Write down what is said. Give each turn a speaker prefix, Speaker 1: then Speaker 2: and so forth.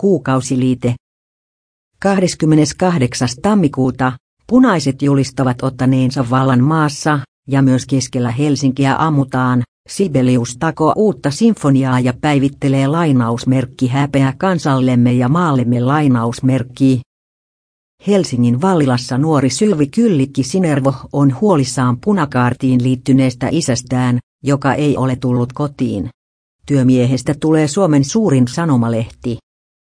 Speaker 1: Kuukausiliite. 28. tammikuuta punaiset julistavat ottaneensa vallan maassa, ja myös keskellä Helsinkiä ammutaan. Sibelius takoo uutta sinfoniaa ja päivittelee lainausmerkki häpeä kansallemme ja maallemme lainausmerkki. Helsingin Vallilassa nuori Sylvi Kyllikki Sinervo on huolissaan punakaartiin liittyneestä isästään, joka ei ole tullut kotiin. Työmiehestä tulee Suomen suurin sanomalehti.